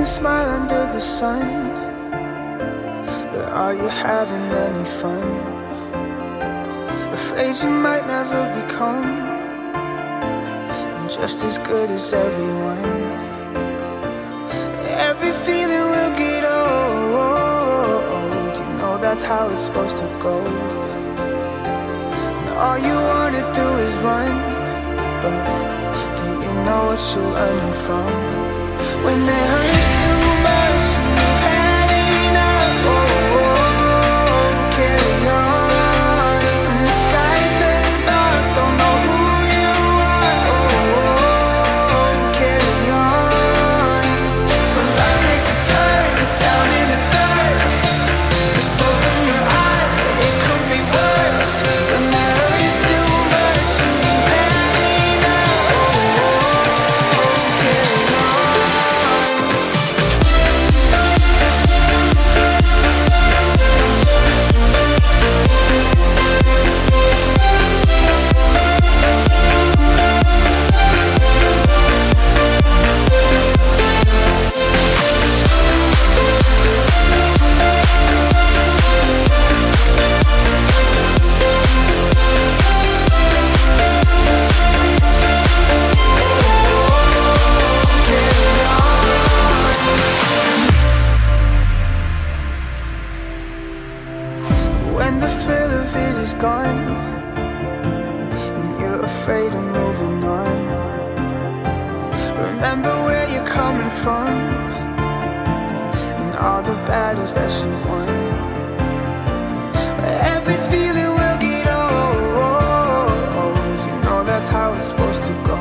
Can smile under the sun, but are you having any fun? Afraid you might never become just as good as everyone. Every feeling will get old. You know that's how it's supposed to go. And all you wanna do is run, but do you know what you're running from? When it hurts too that you Every feeling will get old. You know that's how it's supposed to go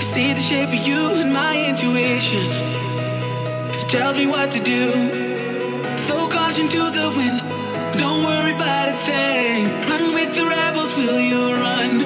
See the shape of you and my intuition. It tells me what to do. Throw caution to the wind. Don't worry about a thing. Run with the rebels, will you run?